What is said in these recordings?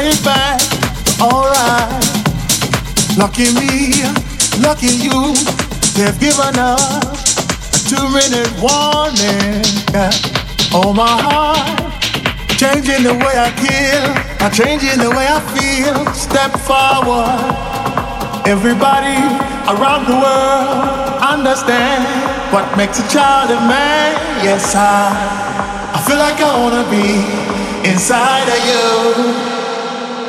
right back, alright. Lucky me, lucky you, they've given us a two-minute warning. Oh my heart, changing the way I kill, I'm changing the way I feel. Step forward, everybody around the world understand what makes a child a man. Yes, I, I feel like I wanna be inside of you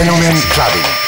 Fenomen Clubbing.